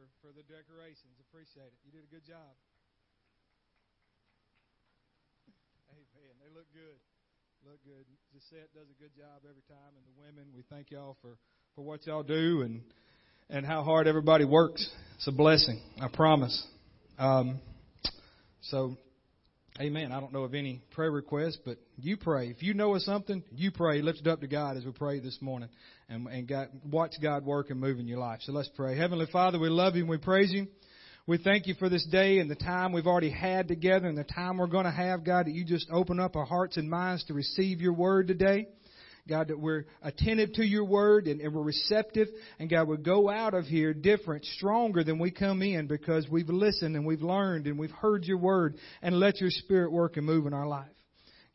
for, for the decorations. Appreciate it. You did a good job. Amen. They look good. Look good. Gisette does a good job every time, and the women. We thank y'all for for what y'all do and and how hard everybody works. It's a blessing. I promise. Um, so, Amen. I don't know of any prayer requests, but you pray. If you know of something, you pray. Lift it up to God as we pray this morning, and and God, watch God work and move in your life. So let's pray. Heavenly Father, we love you and we praise you. We thank you for this day and the time we've already had together and the time we're going to have, God, that you just open up our hearts and minds to receive your word today. God, that we're attentive to your word and, and we're receptive. And God, we go out of here different, stronger than we come in because we've listened and we've learned and we've heard your word and let your spirit work and move in our life.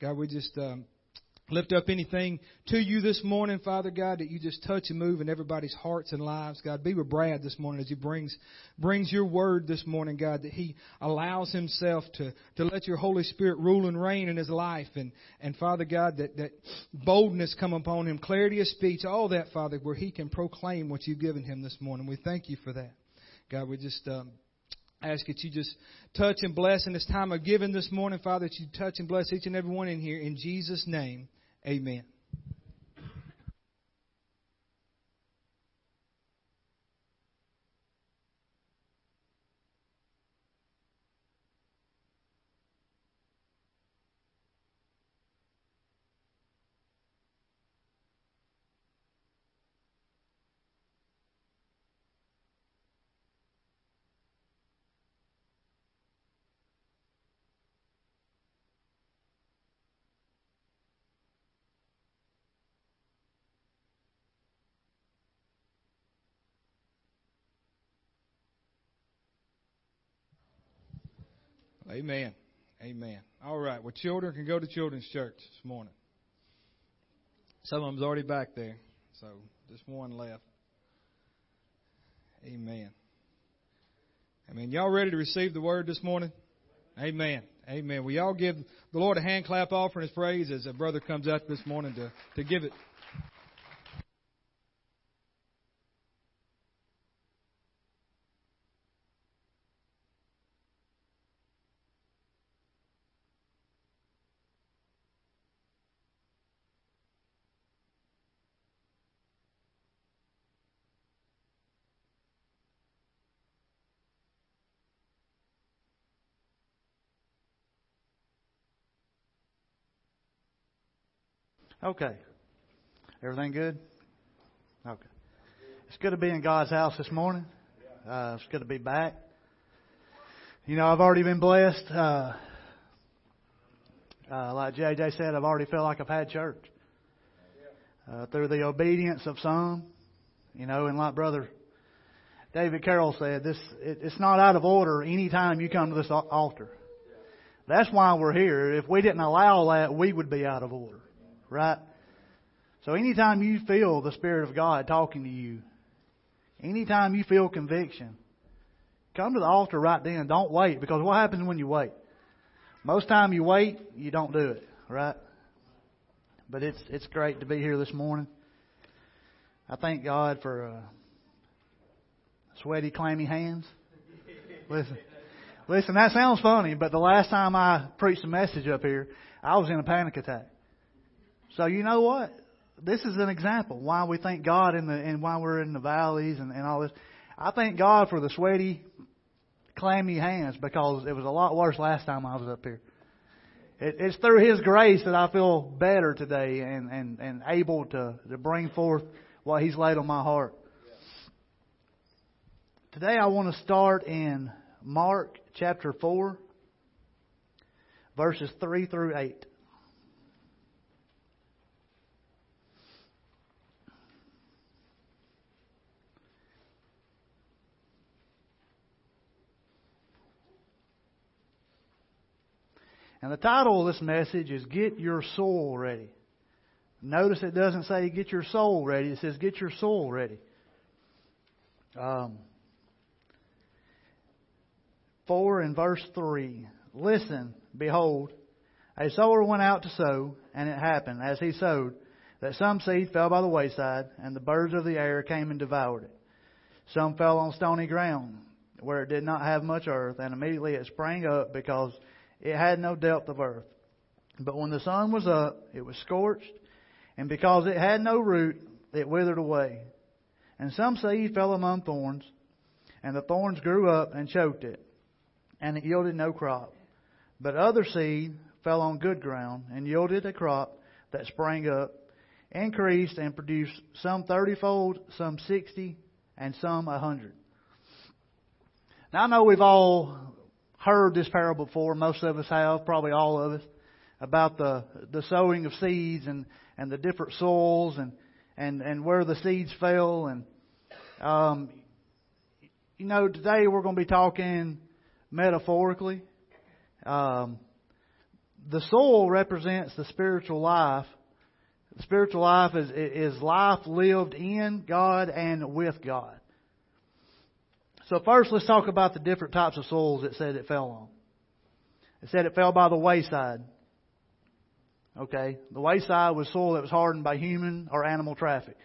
God, we just um, lift up anything to you this morning, Father God, that you just touch and move in everybody's hearts and lives. God, be with Brad this morning as he brings brings your word this morning, God, that he allows himself to, to let your Holy Spirit rule and reign in his life. And, and Father God, that, that boldness come upon him, clarity of speech, all that, Father, where he can proclaim what you've given him this morning. We thank you for that. God, we just um, ask that you just touch and bless in this time of giving this morning, Father, that you touch and bless each and every one in here. In Jesus' name. Amen. Amen. Amen. All right. Well, children can go to children's church this morning. Some of them's already back there, so just one left. Amen. Amen. Y'all ready to receive the word this morning? Amen. Amen. We all give the Lord a hand clap offering his praise as a brother comes out this morning to, to give it. Okay. Everything good? Okay. It's good to be in God's house this morning. Uh, it's good to be back. You know, I've already been blessed. Uh, uh, like JJ said, I've already felt like I've had church. Uh, through the obedience of some, you know, and like Brother David Carroll said, this it, it's not out of order anytime you come to this altar. That's why we're here. If we didn't allow that, we would be out of order. Right? So anytime you feel the Spirit of God talking to you, anytime you feel conviction, come to the altar right then. Don't wait because what happens when you wait? Most time you wait, you don't do it, right? But it's it's great to be here this morning. I thank God for uh, sweaty, clammy hands. Listen, listen, that sounds funny, but the last time I preached a message up here, I was in a panic attack. So you know what? This is an example why we thank God in the and why we're in the valleys and, and all this. I thank God for the sweaty, clammy hands because it was a lot worse last time I was up here. It, it's through His grace that I feel better today and, and, and able to, to bring forth what He's laid on my heart. Today I want to start in Mark chapter 4, verses 3 through 8. And the title of this message is Get Your Soul Ready. Notice it doesn't say get your soul ready, it says get your soul ready. Um, 4 and verse 3. Listen, behold, a sower went out to sow, and it happened, as he sowed, that some seed fell by the wayside, and the birds of the air came and devoured it. Some fell on stony ground, where it did not have much earth, and immediately it sprang up because it had no depth of earth. But when the sun was up, it was scorched, and because it had no root, it withered away. And some seed fell among thorns, and the thorns grew up and choked it, and it yielded no crop. But other seed fell on good ground and yielded a crop that sprang up, increased, and produced some thirtyfold, some sixty, and some a hundred. Now I know we've all heard this parable before. Most of us have, probably all of us, about the the sowing of seeds and and the different soils and and and where the seeds fell. And um you know today we're going to be talking metaphorically. Um the soul represents the spiritual life. The spiritual life is is life lived in God and with God so first let's talk about the different types of soils it said it fell on it said it fell by the wayside Okay? The wayside was soil that was hardened by human or animal traffic.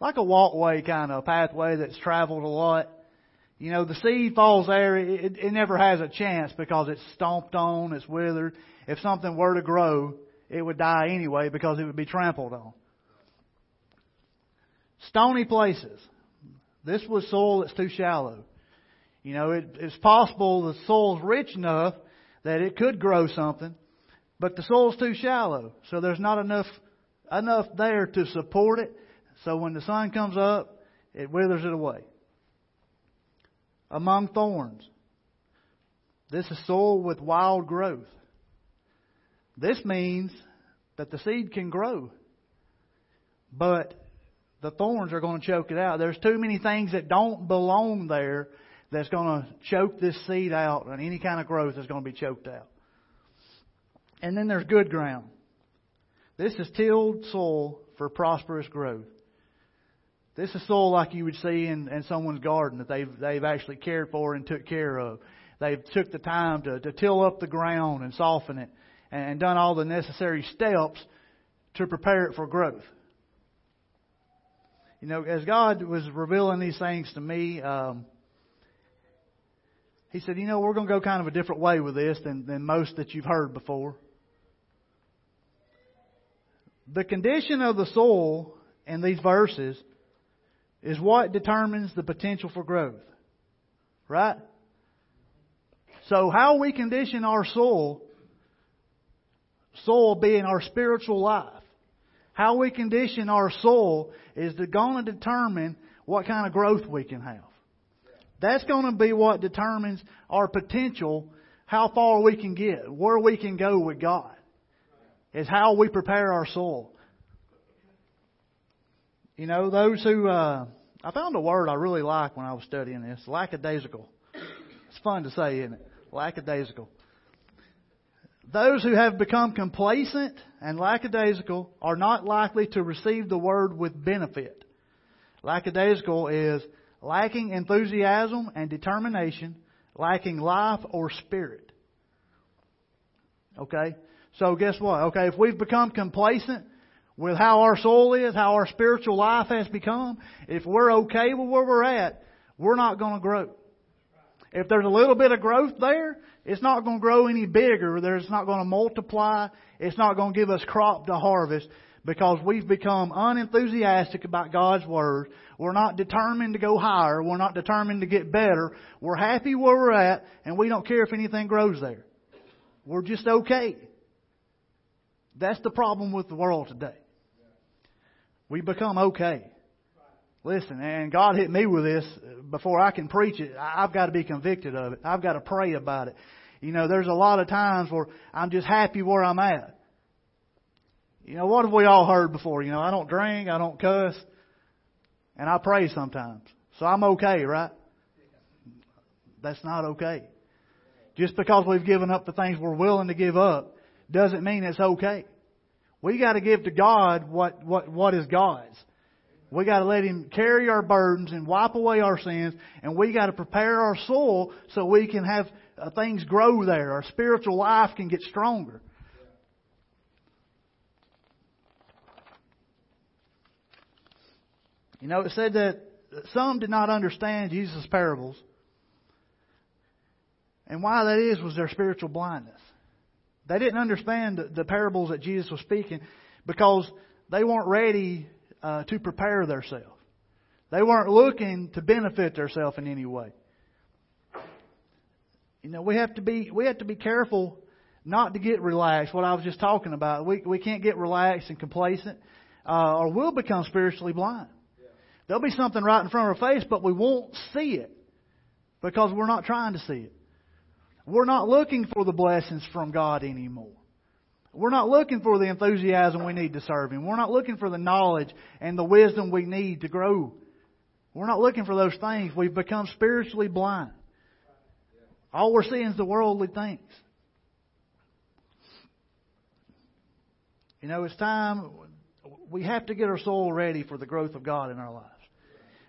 Like a walkway kind of, a pathway that's traveled a lot. You know, the seed falls there, it, it never has a chance because it's stomped on, it's withered. If something were to grow, it would die anyway because it would be trampled on. Stony places. This was soil that's too shallow. You know, it, it's possible the soil's rich enough that it could grow something, but the soil's too shallow, so there's not enough enough there to support it. So when the sun comes up, it withers it away. Among thorns. This is soil with wild growth. This means that the seed can grow, but the thorns are going to choke it out. There's too many things that don't belong there that's going to choke this seed out, and any kind of growth is going to be choked out. And then there's good ground. This is tilled soil for prosperous growth. This is soil like you would see in, in someone's garden that they've they've actually cared for and took care of. They've took the time to, to till up the ground and soften it and done all the necessary steps to prepare it for growth. You know, as God was revealing these things to me, um, He said, you know, we're going to go kind of a different way with this than, than most that you've heard before. The condition of the soil in these verses is what determines the potential for growth. Right? So how we condition our soul, soul being our spiritual life, how we condition our soul is going to determine what kind of growth we can have. That's going to be what determines our potential, how far we can get, where we can go with God is how we prepare our soul. You know, those who, uh, I found a word I really like when I was studying this, lackadaisical. It's fun to say, isn't it? Lackadaisical. Those who have become complacent and lackadaisical are not likely to receive the word with benefit. Lackadaisical is lacking enthusiasm and determination, lacking life or spirit. Okay? So guess what? Okay, if we've become complacent with how our soul is, how our spiritual life has become, if we're okay with where we're at, we're not going to grow. If there's a little bit of growth there, it's not going to grow any bigger. It's not going to multiply. It's not going to give us crop to harvest because we've become unenthusiastic about God's Word. We're not determined to go higher. We're not determined to get better. We're happy where we're at and we don't care if anything grows there. We're just okay. That's the problem with the world today. We become okay. Listen, and God hit me with this before I can preach it. I've got to be convicted of it. I've got to pray about it. You know, there's a lot of times where I'm just happy where I'm at. You know, what have we all heard before? You know, I don't drink, I don't cuss, and I pray sometimes. So I'm okay, right? That's not okay. Just because we've given up the things we're willing to give up doesn't mean it's okay. We got to give to God what, what, what is God's. We got to let Him carry our burdens and wipe away our sins, and we got to prepare our soul so we can have uh, things grow there. Our spiritual life can get stronger. You know, it said that some did not understand Jesus' parables. And why that is was their spiritual blindness. They didn't understand the, parables that Jesus was speaking because they weren't ready uh, to prepare themselves. They weren't looking to benefit themselves in any way. You know, we have to be we have to be careful not to get relaxed. What I was just talking about, we we can't get relaxed and complacent, uh, or we'll become spiritually blind. There'll be something right in front of our face, but we won't see it because we're not trying to see it. We're not looking for the blessings from God anymore. We're not looking for the enthusiasm we need to serve Him. We're not looking for the knowledge and the wisdom we need to grow. We're not looking for those things. We've become spiritually blind. All we're seeing is the worldly things. You know, it's time. We have to get our soul ready for the growth of God in our lives.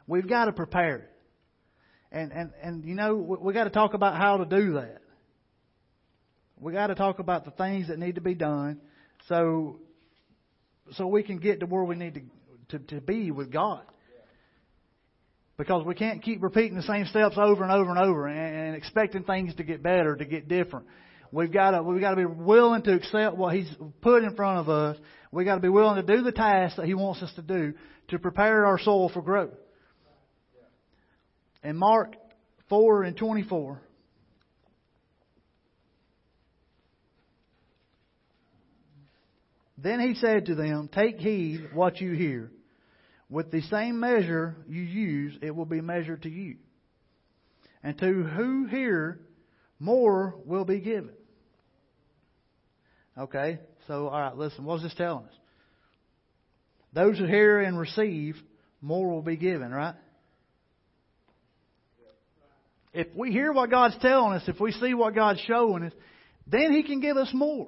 We've got to prepare it. And, and, and you know, we, we got to talk about how to do that. We got to talk about the things that need to be done so so we can get to where we need to, to, to be with God. Because we can't keep repeating the same steps over and over and over and, and expecting things to get better, to get different. We've got to we've got to be willing to accept what He's put in front of us. We've got to be willing to do the task that He wants us to do to prepare our soul for growth. In Mark 4 and 24, Then he said to them, Take heed what you hear. With the same measure you use, it will be measured to you. And to who hear, more will be given. Okay, so, all right, listen, what's this telling us? Those who hear and receive, more will be given, right? If we hear what God's telling us, if we see what God's showing us, then He can give us more.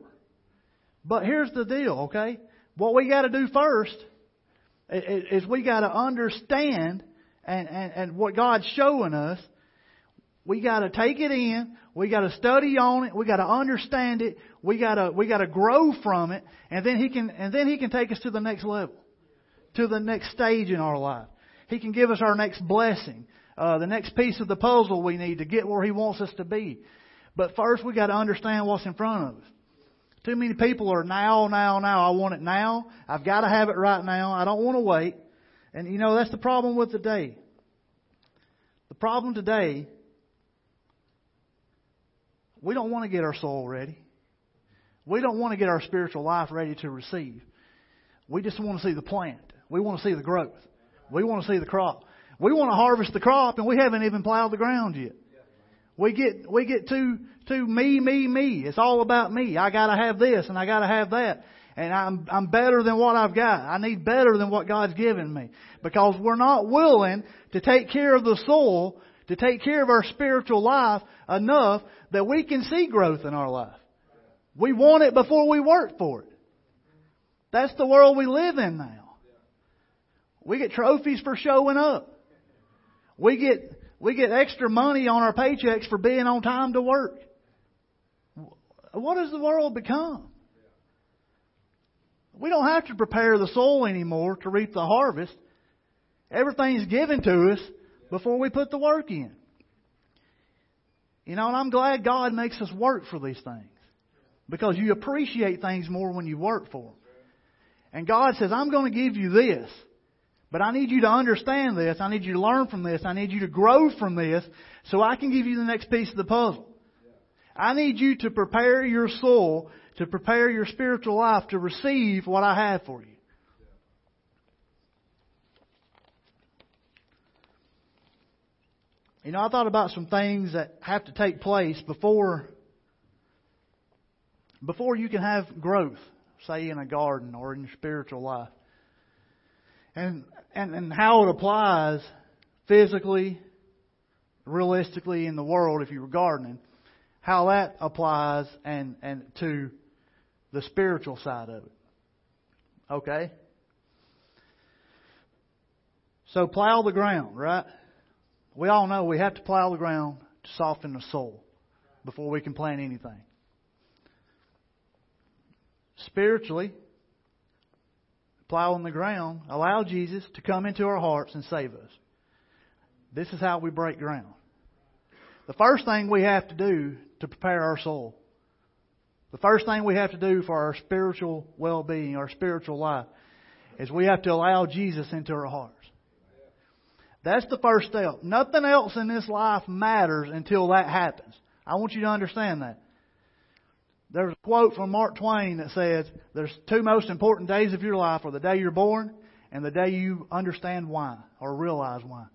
But here's the deal, okay? What we got to do first is we got to understand and, and, and what God's showing us. We got to take it in. We got to study on it. We got to understand it. We got to we got to grow from it, and then He can and then He can take us to the next level, to the next stage in our life. He can give us our next blessing, uh, the next piece of the puzzle we need to get where He wants us to be. But first, we got to understand what's in front of us. Too many people are now, now, now. I want it now. I've got to have it right now. I don't want to wait. And you know, that's the problem with today. The problem today, we don't want to get our soul ready. We don't want to get our spiritual life ready to receive. We just want to see the plant. We want to see the growth. We want to see the crop. We want to harvest the crop and we haven't even plowed the ground yet. We get we get too too me me me. It's all about me. I got to have this and I got to have that. And I'm I'm better than what I've got. I need better than what God's given me because we're not willing to take care of the soul, to take care of our spiritual life enough that we can see growth in our life. We want it before we work for it. That's the world we live in now. We get trophies for showing up. We get we get extra money on our paychecks for being on time to work. What has the world become? We don't have to prepare the soul anymore to reap the harvest. Everything's given to us before we put the work in. You know, and I'm glad God makes us work for these things. Because you appreciate things more when you work for them. And God says, I'm going to give you this. But I need you to understand this. I need you to learn from this. I need you to grow from this so I can give you the next piece of the puzzle. I need you to prepare your soul, to prepare your spiritual life to receive what I have for you. You know, I thought about some things that have to take place before before you can have growth, say in a garden or in your spiritual life and, and, and how it applies physically, realistically in the world if you were gardening, how that applies and, and to the spiritual side of it. Okay? So plow the ground, right? We all know we have to plow the ground to soften the soil before we can plant anything. Spiritually, plowing the ground, allow Jesus to come into our hearts and save us. this is how we break ground. The first thing we have to do to prepare our soul, the first thing we have to do for our spiritual well being, our spiritual life, is we have to allow Jesus into our hearts. That's the first step. Nothing else in this life matters until that happens. I want you to understand that. There's a quote from Mark Twain that says, There's two most important days of your life are the day you're born and the day you understand why or realize why.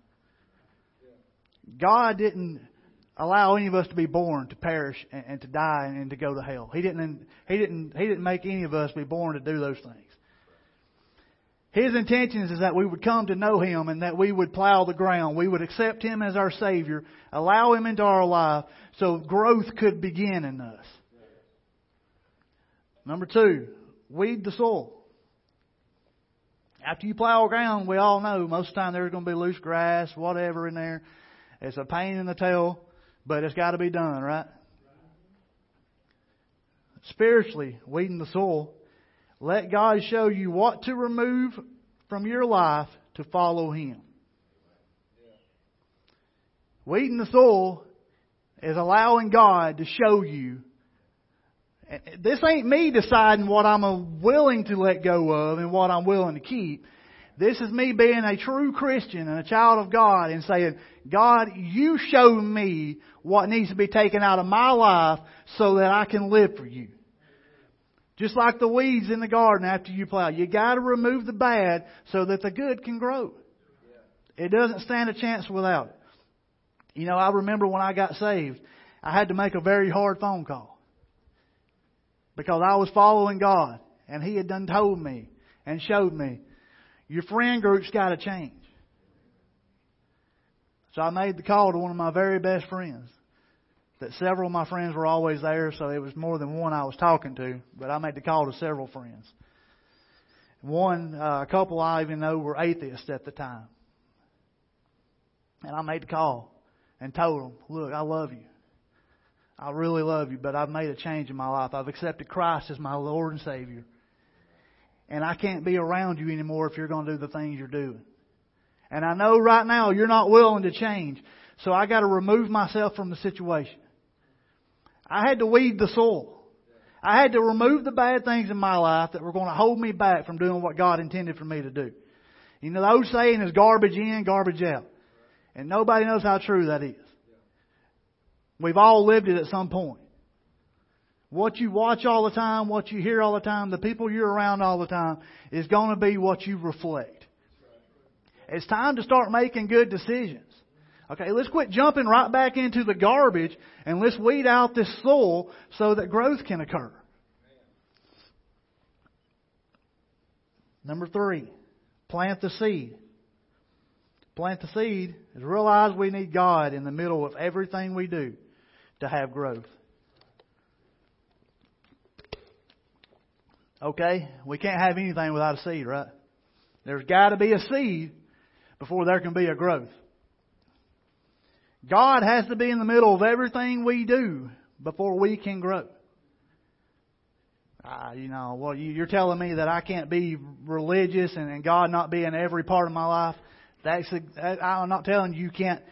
God didn't allow any of us to be born to perish and, and to die and, and to go to hell. He didn't. He didn't. He didn't make any of us be born to do those things. His intentions is that we would come to know Him and that we would plow the ground. We would accept Him as our Savior, allow Him into our life so growth could begin in us. Number two, weed the soil. After you plow ground, we all know most of the time there's going to be loose grass, whatever in there. It's a pain in the tail, but it's got to be done, right? Spiritually, weeding the soil. Let God show you what to remove from your life to follow Him. Weeding the soil is allowing God to show you. This ain't me deciding what I'm willing to let go of and what I'm willing to keep. This is me being a true Christian and a child of God and saying, God, you show me what needs to be taken out of my life so that I can live for you. Just like the weeds in the garden after you plow. You gotta remove the bad so that the good can grow. It doesn't stand a chance without it. You know, I remember when I got saved, I had to make a very hard phone call. Because I was following God and He had done told me and showed me, your friend group's gotta change. So I made the call to one of my very best friends. That several of my friends were always there, so it was more than one I was talking to, but I made the call to several friends. One, uh, a couple I even know were atheists at the time. And I made the call and told them, look, I love you. I really love you, but I've made a change in my life. I've accepted Christ as my Lord and Savior. And I can't be around you anymore if you're going to do the things you're doing. And I know right now you're not willing to change. So I got to remove myself from the situation. I had to weed the soil. I had to remove the bad things in my life that were going to hold me back from doing what God intended for me to do. You know, the old saying is garbage in, garbage out. And nobody knows how true that is. We've all lived it at some point. What you watch all the time, what you hear all the time, the people you're around all the time is going to be what you reflect. It's time to start making good decisions. Okay, let's quit jumping right back into the garbage and let's weed out this soil so that growth can occur. Number three, plant the seed. Plant the seed is realize we need God in the middle of everything we do to have growth. Okay, we can't have anything without a seed, right? There's got to be a seed before there can be a growth. God has to be in the middle of everything we do before we can grow. Uh, you know, well, you, are telling me that I can't be religious and, God not be in every part of my life. That's I'm not telling you you can't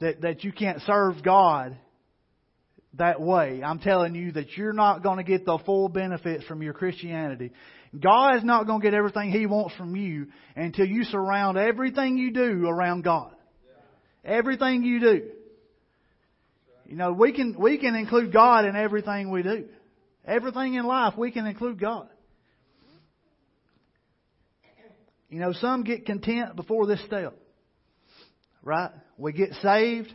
that that you can't serve God that way. I'm telling you that you're not going to get the full benefits from your Christianity God is not going to get everything He wants from you until you surround everything you do around God. Everything you do. You know, we can, we can include God in everything we do. Everything in life, we can include God. You know, some get content before this step. Right? We get saved.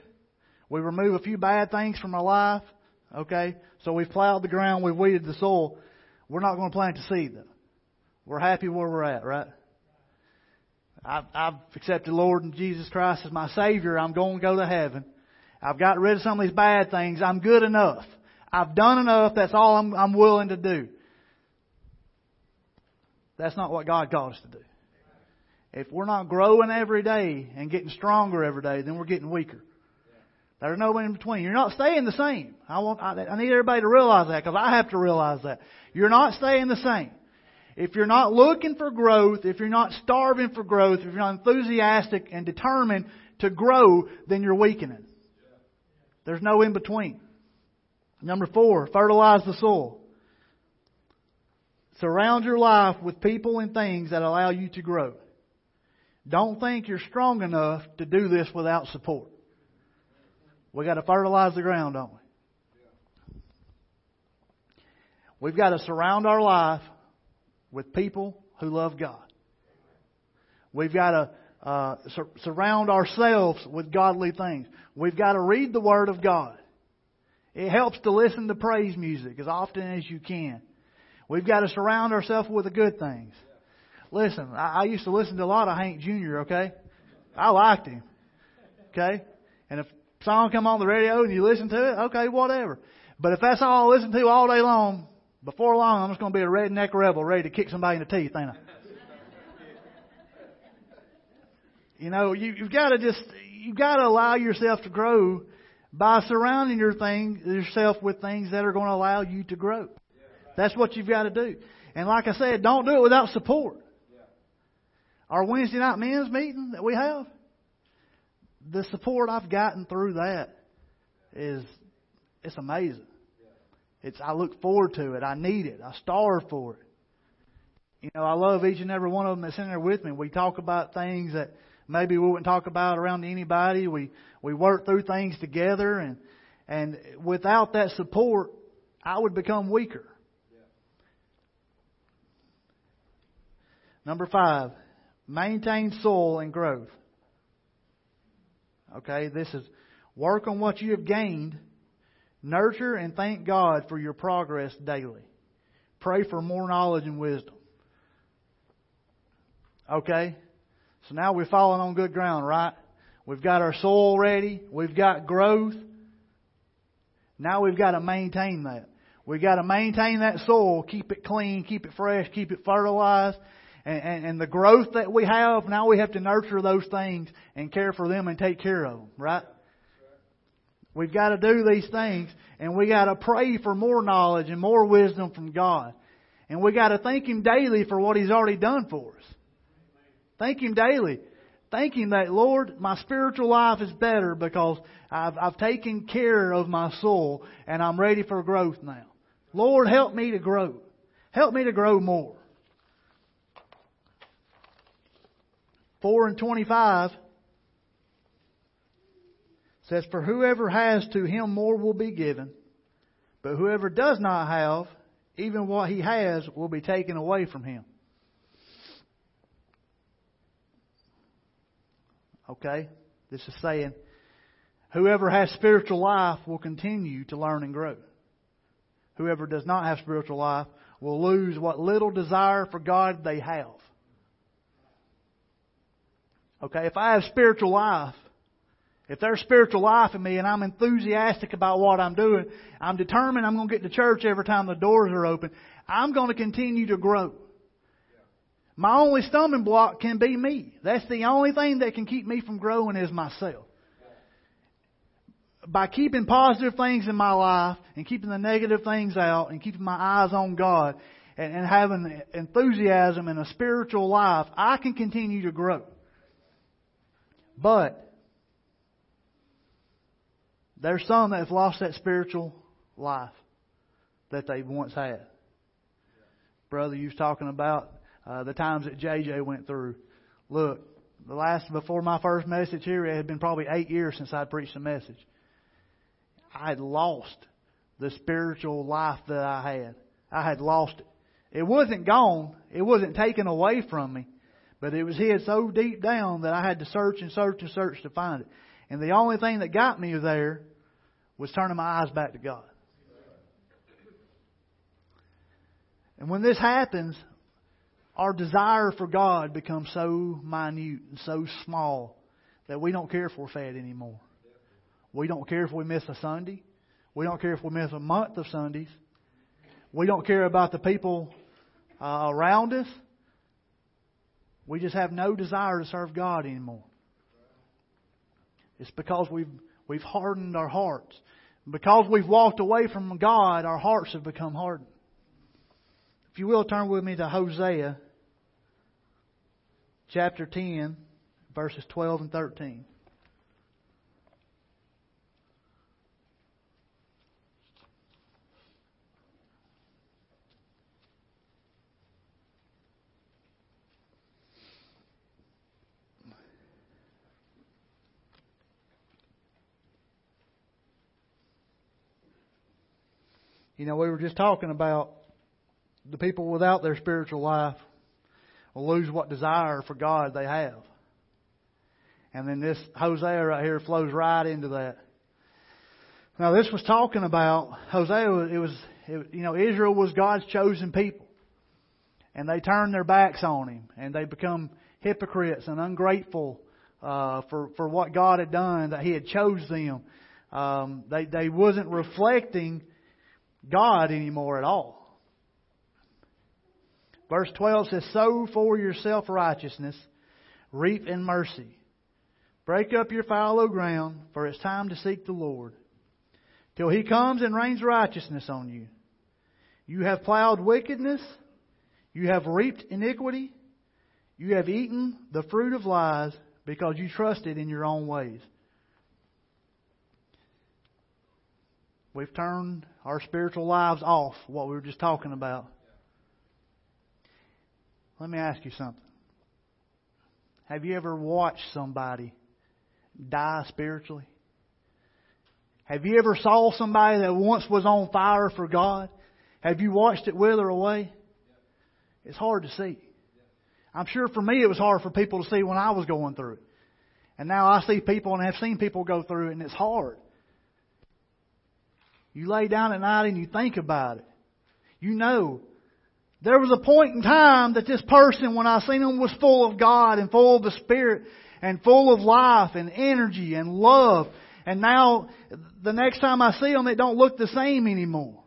We remove a few bad things from our life. Okay? So we've plowed the ground, we've weeded the soil. We're not going to plant the seed though. We're happy where we're at, right? I've, I've accepted Lord and Jesus Christ as my Savior. I'm going to go to heaven. I've got rid of some of these bad things. I'm good enough. I've done enough. That's all I'm, I'm willing to do. That's not what God called us to do. If we're not growing every day and getting stronger every day, then we're getting weaker. There's no in between. You're not staying the same. I want. I, I need everybody to realize that because I have to realize that. You're not staying the same. If you're not looking for growth, if you're not starving for growth, if you're not enthusiastic and determined to grow, then you're weakening. There's no in between. Number four, fertilize the soil. Surround your life with people and things that allow you to grow. Don't think you're strong enough to do this without support. We got to fertilize the ground, don't we? We've got to surround our life with people who love God. We've got to uh, sur- surround ourselves with godly things. We've got to read the Word of God. It helps to listen to praise music as often as you can. We've got to surround ourselves with the good things. Listen, I, I used to listen to a lot of Hank Jr., okay? I liked him. Okay? And if song come on the radio and you listen to it, okay, whatever. But if that's all I listen to all day long, before long I'm just going to be a redneck rebel ready to kick somebody in the teeth, ain't I? You know, you, you've got to just, you've got to allow yourself to grow by surrounding your thing, yourself with things that are going to allow you to grow. That's what you've got to do. And like I said, don't do it without support. Our Wednesday night men's meeting that we have, the support I've gotten through that is it's amazing. It's I look forward to it. I need it. I starve for it. You know, I love each and every one of them that's in there with me. We talk about things that maybe we wouldn't talk about around anybody. We we work through things together, and and without that support, I would become weaker. Number five, maintain soil and growth. Okay, this is work on what you have gained, nurture and thank God for your progress daily. Pray for more knowledge and wisdom. Okay? So now we're falling on good ground, right? We've got our soil ready. We've got growth. Now we've got to maintain that. We've got to maintain that soil, keep it clean, keep it fresh, keep it fertilized. And, and, and the growth that we have, now we have to nurture those things and care for them and take care of them, right? We've got to do these things and we got to pray for more knowledge and more wisdom from God. And we got to thank Him daily for what He's already done for us. Thank Him daily. Thank Him that, Lord, my spiritual life is better because I've, I've taken care of my soul and I'm ready for growth now. Lord, help me to grow. Help me to grow more. 4 and 25 says, For whoever has to him more will be given, but whoever does not have, even what he has will be taken away from him. Okay? This is saying, whoever has spiritual life will continue to learn and grow. Whoever does not have spiritual life will lose what little desire for God they have. Okay, if I have spiritual life, if there's spiritual life in me and I'm enthusiastic about what I'm doing, I'm determined I'm going to get to church every time the doors are open, I'm going to continue to grow. My only stumbling block can be me. That's the only thing that can keep me from growing is myself. By keeping positive things in my life and keeping the negative things out and keeping my eyes on God and, and having enthusiasm and a spiritual life, I can continue to grow. But there's some that have lost that spiritual life that they once had. Brother, you was talking about uh, the times that JJ went through. Look, the last before my first message here, it had been probably eight years since I'd preached a message. I had lost the spiritual life that I had. I had lost it. It wasn't gone. It wasn't taken away from me. But it was hid so deep down that I had to search and search and search to find it. And the only thing that got me there was turning my eyes back to God. And when this happens, our desire for God becomes so minute and so small that we don't care if we're fed anymore. We don't care if we miss a Sunday. We don't care if we miss a month of Sundays. We don't care about the people uh, around us. We just have no desire to serve God anymore. It's because we've we've hardened our hearts. Because we've walked away from God, our hearts have become hardened. If you will, turn with me to Hosea chapter 10, verses 12 and 13. You know, we were just talking about the people without their spiritual life will lose what desire for God they have. And then this Hosea right here flows right into that. Now this was talking about Hosea. It was, it, you know, Israel was God's chosen people, and they turned their backs on Him, and they become hypocrites and ungrateful uh, for for what God had done, that He had chose them. Um, they they wasn't reflecting God anymore at all. Verse 12 says, Sow for yourself righteousness, reap in mercy. Break up your fallow ground, for it's time to seek the Lord, till he comes and rains righteousness on you. You have plowed wickedness, you have reaped iniquity, you have eaten the fruit of lies, because you trusted in your own ways. We've turned our spiritual lives off, what we were just talking about. Let me ask you something. Have you ever watched somebody die spiritually? Have you ever saw somebody that once was on fire for God? Have you watched it wither away? It's hard to see. I'm sure for me it was hard for people to see when I was going through it. And now I see people and have seen people go through it and it's hard. You lay down at night and you think about it. You know there was a point in time that this person, when I seen him, was full of God and full of the Spirit and full of life and energy and love. And now, the next time I see him, it don't look the same anymore.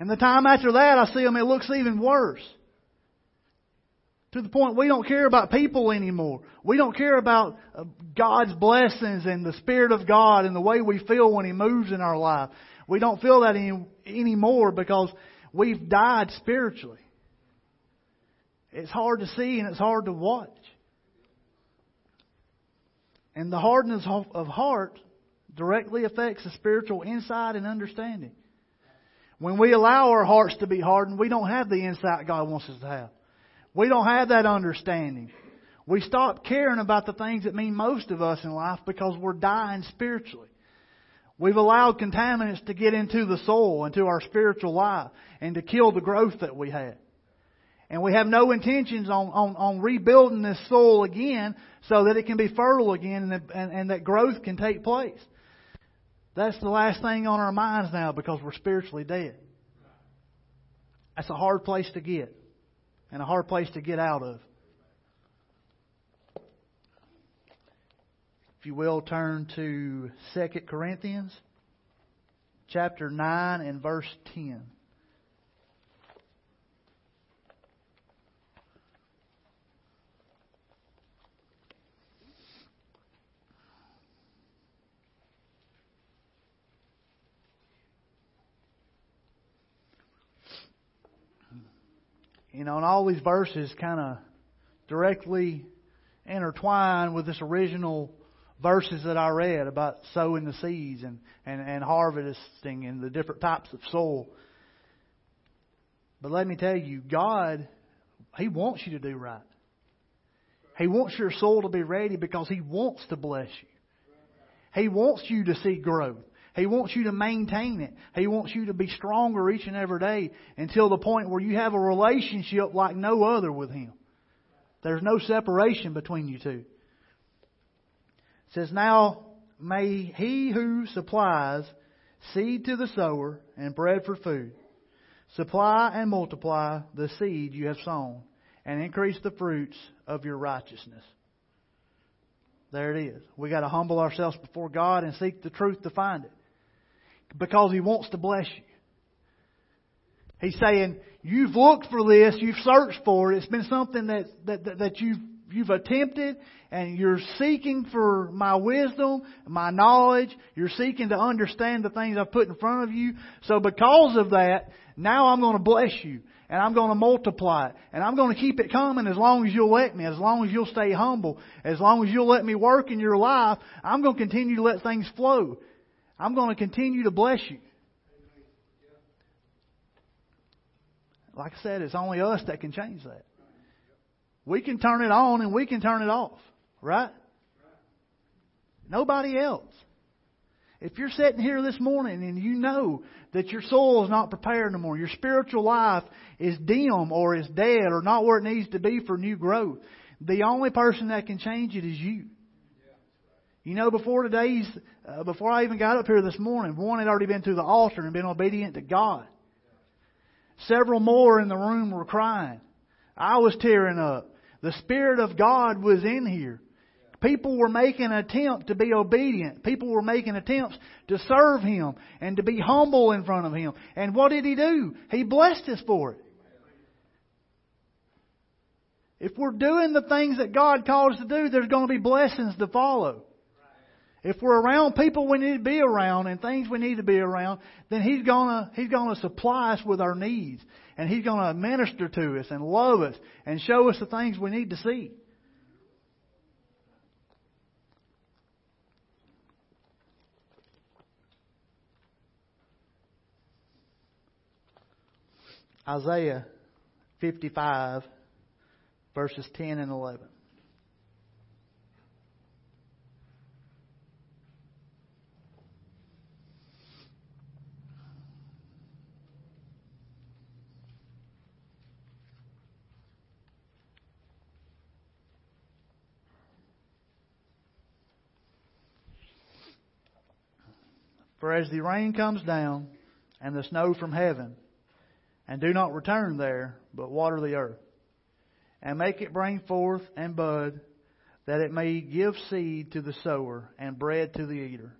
And the time after that, I see him, it looks even worse. To the point we don't care about people anymore. We don't care about uh, God's blessings and the Spirit of God and the way we feel when He moves in our life. We don't feel that any, anymore because We've died spiritually. It's hard to see and it's hard to watch. And the hardness of heart directly affects the spiritual insight and understanding. When we allow our hearts to be hardened, we don't have the insight God wants us to have. We don't have that understanding. We stop caring about the things that mean most of us in life because we're dying spiritually. We've allowed contaminants to get into the soul, into our spiritual life, and to kill the growth that we had. And we have no intentions on, on, on rebuilding this soil again so that it can be fertile again and, and, and that growth can take place. That's the last thing on our minds now because we're spiritually dead. That's a hard place to get and a hard place to get out of. If you will, turn to 2 Corinthians chapter 9 and verse 10. You know, and all these verses kind of directly intertwine with this original verses that I read about sowing the seeds and, and, and harvesting and the different types of soil. But let me tell you, God, He wants you to do right. He wants your soul to be ready because He wants to bless you. He wants you to see growth. He wants you to maintain it. He wants you to be stronger each and every day until the point where you have a relationship like no other with Him. There's no separation between you two It says, Now may he who supplies seed to the sower and bread for food supply and multiply the seed you have sown and increase the fruits of your righteousness. There it is. We got to humble ourselves before God and seek the truth to find it. Because He wants to bless you. He's saying, You've looked for this, you've searched for it, it's been something that, that, that you've you've attempted and you're seeking for my wisdom, my knowledge. You're seeking to understand the things I've put in front of you. So because of that, now I'm going to bless you and I'm going to multiply it and I'm going to keep it coming as long as you'll let me, as long as you'll stay humble, as long as you'll let me work in your life. I'm going to continue to let things flow. I'm going to continue to bless you. Like I said, it's only us that can change that. We can turn it on and we can turn it off, right? Nobody else. If you're sitting here this morning and you know that your soul is not prepared no more, your spiritual life is dim or is dead or not where it needs to be for new growth, the only person that can change it is you. You know, before today's, uh, before I even got up here this morning, one had already been to the altar and been obedient to God. Several more in the room were crying. I was tearing up. The Spirit of God was in here. People were making an attempt to be obedient. People were making attempts to serve Him and to be humble in front of Him. And what did He do? He blessed us for it. If we're doing the things that God calls us to do, there's going to be blessings to follow. If we're around people we need to be around and things we need to be around, then He's gonna He's gonna supply us with our needs, and He's gonna minister to us and love us and show us the things we need to see. Isaiah 55, verses 10 and 11. For as the rain comes down and the snow from heaven, and do not return there, but water the earth, and make it bring forth and bud, that it may give seed to the sower and bread to the eater.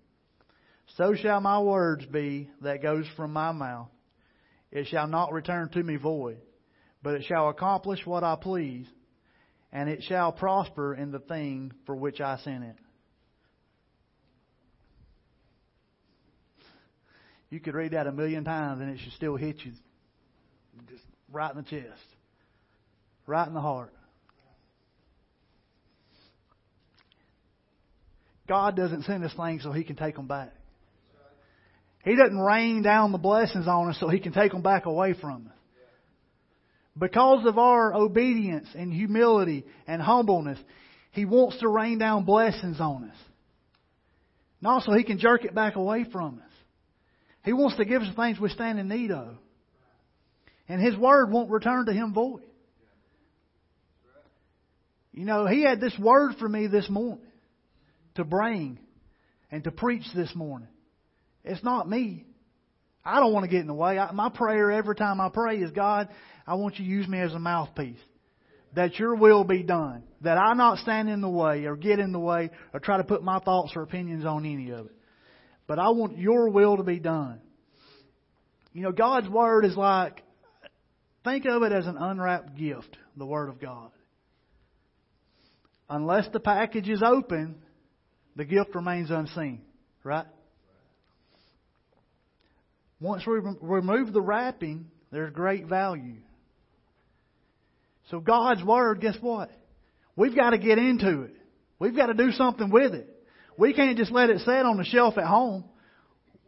So shall my words be that goes from my mouth. It shall not return to me void, but it shall accomplish what I please, and it shall prosper in the thing for which I sent it. You could read that a million times and it should still hit you just right in the chest, right in the heart. God doesn't send us things so He can take them back. He doesn't rain down the blessings on us so He can take them back away from us. Because of our obedience and humility and humbleness, He wants to rain down blessings on us. Not so He can jerk it back away from us. He wants to give us things we stand in need of. And His Word won't return to Him void. You know, He had this word for me this morning to bring and to preach this morning. It's not me. I don't want to get in the way. I, my prayer every time I pray is, God, I want you to use me as a mouthpiece. That your will be done. That I not stand in the way or get in the way or try to put my thoughts or opinions on any of it. But I want your will to be done. You know, God's Word is like, think of it as an unwrapped gift, the Word of God. Unless the package is open, the gift remains unseen, right? Once we remove the wrapping, there's great value. So God's Word, guess what? We've got to get into it. We've got to do something with it. We can't just let it sit on the shelf at home.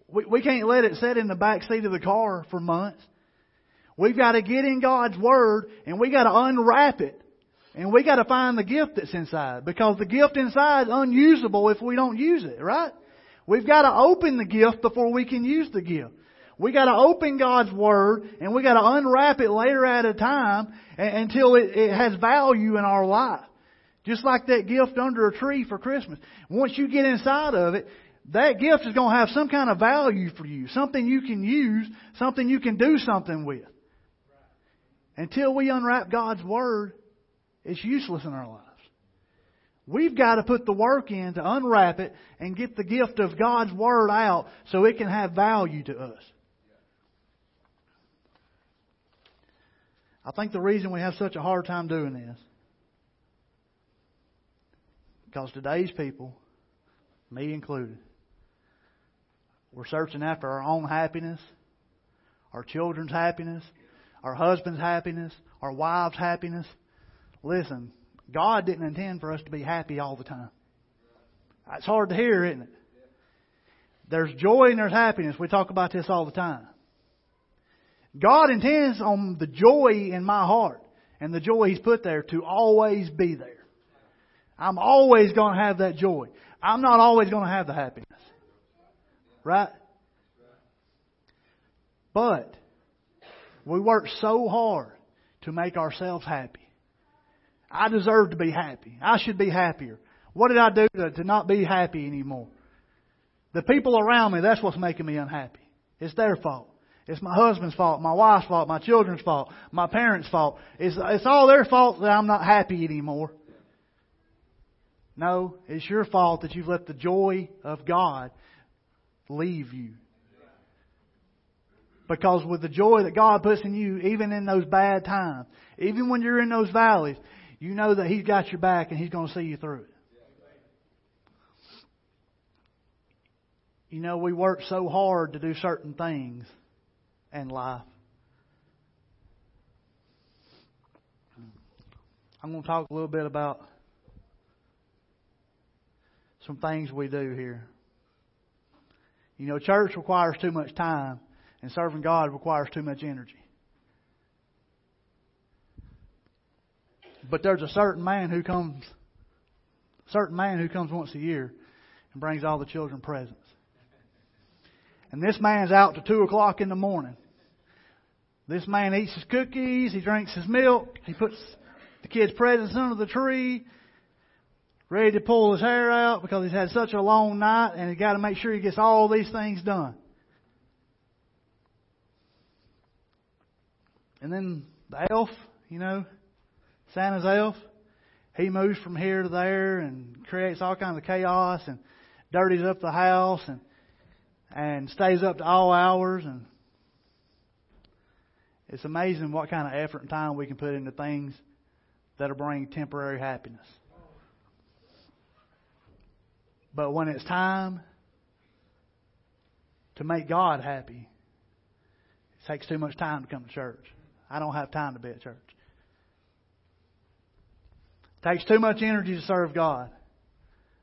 We, we can't let it sit in the back seat of the car for months. We've got to get in God's Word and we got to unwrap it. And we got to find the gift that's inside. Because the gift inside is unusable if we don't use it, right? We've got to open the gift before we can use the gift. We got to open God's Word and we got to unwrap it later at a time until it, it has value in our life. Just like that gift under a tree for Christmas. Once you get inside of it, that gift is going to have some kind of value for you. Something you can use, something you can do something with. Until we unwrap God's Word, it's useless in our lives. We've got to put the work in to unwrap it and get the gift of God's Word out so it can have value to us. I think the reason we have such a hard time doing this because today's people, me included, we're searching after our own happiness, our children's happiness, our husband's happiness, our wives' happiness. Listen, God didn't intend for us to be happy all the time. It's hard to hear, isn't it? There's joy and there's happiness. We talk about this all the time. God intends on the joy in my heart and the joy He's put there to always be there. I'm always going to have that joy. I'm not always going to have the happiness. Right? But we work so hard to make ourselves happy. I deserve to be happy. I should be happier. What did I do to, to not be happy anymore? The people around me, that's what's making me unhappy. It's their fault. It's my husband's fault, my wife's fault, my children's fault, my parents' fault. It's, it's all their fault that I'm not happy anymore. No, it's your fault that you've let the joy of God leave you. Because with the joy that God puts in you, even in those bad times, even when you're in those valleys, you know that He's got your back and He's going to see you through it. You know, we work so hard to do certain things in life. I'm going to talk a little bit about some things we do here. You know, church requires too much time, and serving God requires too much energy. But there's a certain man who comes, certain man who comes once a year and brings all the children presents. And this man's out to two o'clock in the morning. This man eats his cookies, he drinks his milk, he puts the kids' presents under the tree, ready to pull his hair out because he's had such a long night and he's got to make sure he gets all these things done. And then the elf, you know, Santa's elf, he moves from here to there and creates all kinds of chaos and dirties up the house and and stays up to all hours and it's amazing what kind of effort and time we can put into things that'll bring temporary happiness. But when it's time to make God happy, it takes too much time to come to church. I don't have time to be at church. It takes too much energy to serve God.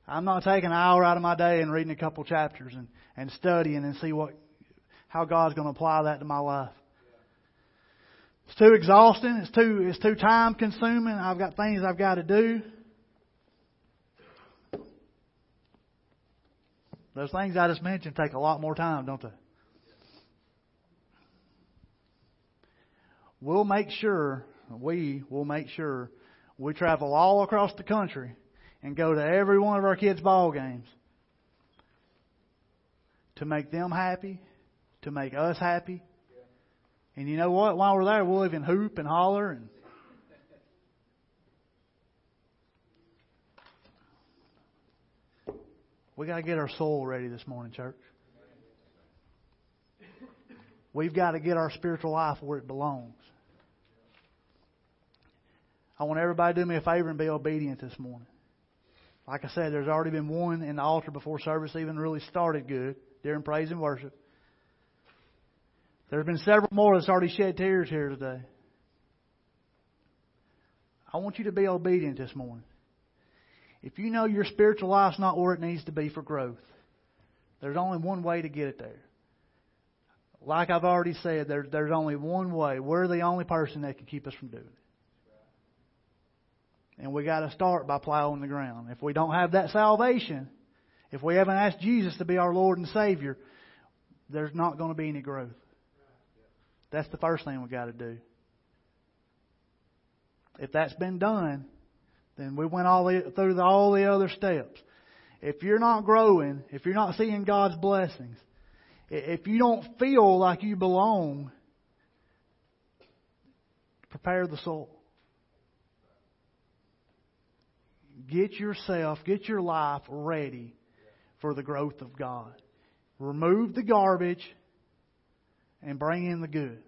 I'm not taking an hour out of my day and reading a couple chapters and, and studying and see what how God's going to apply that to my life. It's too exhausting. It's too it's too time consuming. I've got things I've got to do. Those things I just mentioned take a lot more time, don't they? We'll make sure, we will make sure we travel all across the country and go to every one of our kids' ball games to make them happy, to make us happy. And you know what? While we're there, we'll even hoop and holler and We got to get our soul ready this morning, church. We've got to get our spiritual life where it belongs. I want everybody to do me a favor and be obedient this morning. Like I said, there's already been one in the altar before service even really started good during praise and worship. There's been several more that's already shed tears here today. I want you to be obedient this morning. If you know your spiritual life's not where it needs to be for growth, there's only one way to get it there. Like I've already said, there, there's only one way. We're the only person that can keep us from doing it. And we got to start by plowing the ground. If we don't have that salvation, if we haven't asked Jesus to be our Lord and Savior, there's not going to be any growth. That's the first thing we got to do. If that's been done, then we went all the, through the, all the other steps. If you're not growing, if you're not seeing God's blessings, if you don't feel like you belong, prepare the soul. Get yourself, get your life ready for the growth of God. Remove the garbage and bring in the good.